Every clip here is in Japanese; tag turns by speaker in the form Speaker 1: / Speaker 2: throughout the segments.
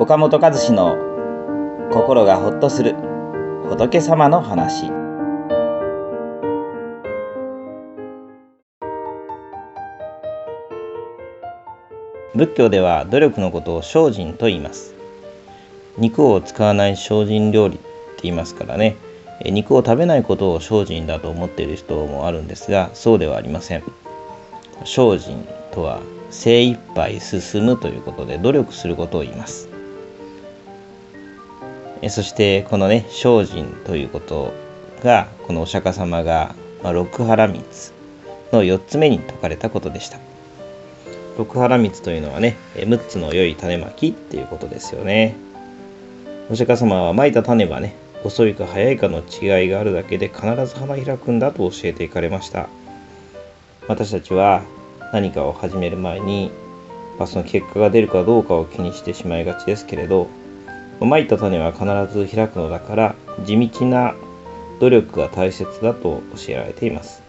Speaker 1: 岡本和志の心がほっとする仏様の話。仏教では努力のことを精進と言います。肉を使わない精進料理って言いますからね。肉を食べないことを精進だと思っている人もあるんですがそうではありません。精進とは精一杯進むということで努力することを言います。そしてこのね精進ということがこのお釈迦様が、まあ、六原光の4つ目に説かれたことでした。六原光というのはね6つの良い種まきっていうことですよね。お釈迦様はまいた種はね遅いか早いかの違いがあるだけで必ず花開くんだと教えていかれました。私たちは何かを始める前に、まあ、その結果が出るかどうかを気にしてしまいがちですけれどまいた種は必ず開くのだから地道な努力が大切だと教えられています。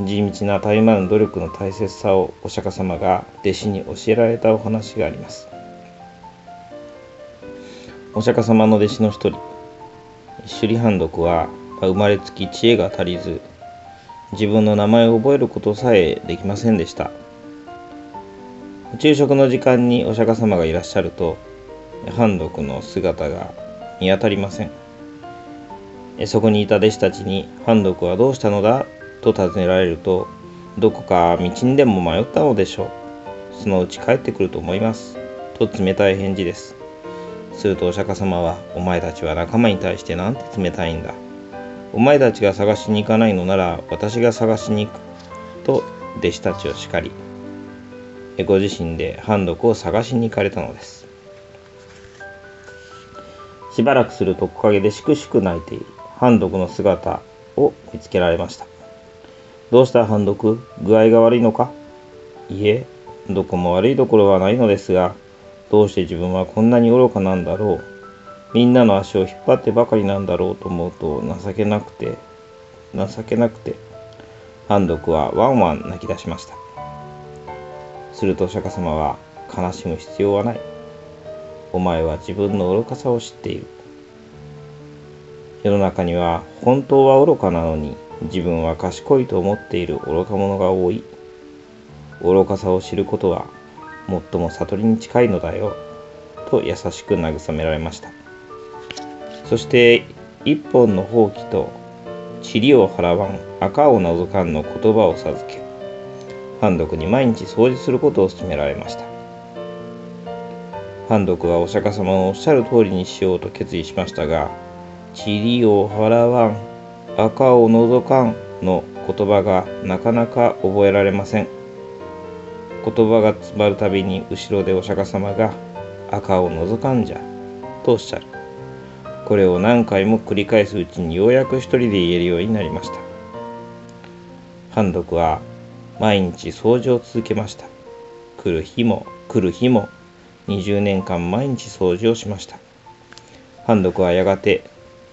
Speaker 1: 地道な絶え間の努力の大切さをお釈迦様が弟子に教えられたお話があります。お釈迦様の弟子の一人首里判読は生まれつき知恵が足りず自分の名前を覚えることさえできませんでした。昼食の時間にお釈迦様がいらっしゃると判読の姿が見当たりません。そこにいた弟子たちに「判読はどうしたのだ?」と尋ねられると「どこか道にでも迷ったのでしょう。そのうち帰ってくると思います」と冷たい返事です。するとお釈迦様は「お前たちは仲間に対してなんて冷たいんだ。お前たちが探しに行かないのなら私が探しに行く」と弟子たちを叱りご自身で判読を探しに行かれたのです。しばらくすると木陰でしくしく泣いている。判読の姿を見つけられました。どうした判読具合が悪いのか？いえどこも悪いところはないのですがどうして自分はこんなに愚かなんだろう？みんなの足を引っ張ってばかりなんだろうと思うと情けなくて情けなくて判読はワンワン泣き出しました。すると釈迦様は悲しむ必要はない。お前は自分の愚かさを知っている。世の中には本当は愚かなのに自分は賢いと思っている愚か者が多い。愚かさを知ることは最も悟りに近いのだよ。と優しく慰められました。そして一本のほうきと塵を払わん赤を覗かんの言葉を授け判読に毎日掃除することを勧められました。判読はお釈迦様のおっしゃる通りにしようと決意しましたが塵を払わん赤を覗かんの言葉がなかなか覚えられません。言葉が詰まるたびに後ろでお釈迦様が赤を覗かんじゃとおっしゃる。これを何回も繰り返すうちにようやく一人で言えるようになりました。判読は毎日掃除を続けました。来る日も来る日も20年間毎日掃除をしました。判読はやがて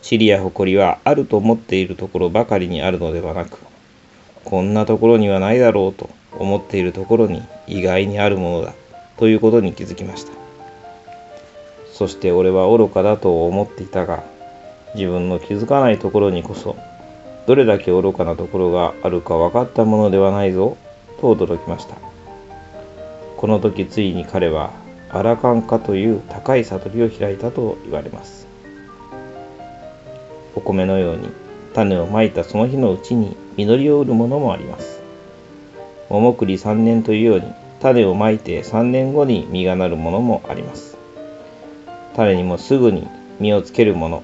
Speaker 1: 塵や埃はあると思っているところばかりにあるのではなくこんなところにはないだろうと思っているところに意外にあるものだということに気づきました。そして俺は愚かだと思っていたが自分の気づかないところにこそどれだけ愚かなところがあるか分かったものではないぞと驚きました。この時ついに彼はアラカンカという高い悟りを開いたと言われます。お米のように種をまいたその日のうちに実りを得るものもあります。桃栗3年というように種をまいて3年後に実がなるものもあります。種にもすぐに実をつけるもの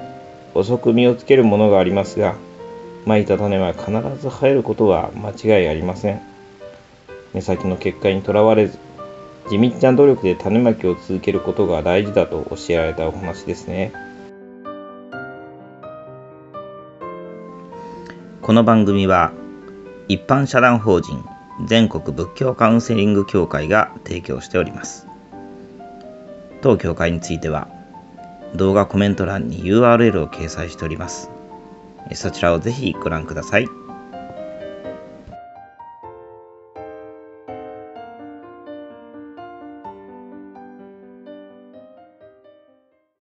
Speaker 1: 遅く実をつけるものがありますがまいた種は必ず生えることは間違いありません。目先の結果にとらわれず地道な努力で種まきを続けることが大事だと教えられたお話ですね。この番組は一般社団法人全国仏教カウンセリング協会が提供しております。当協会については動画コメント欄に URL を掲載しております。そちらをぜひご覧ください。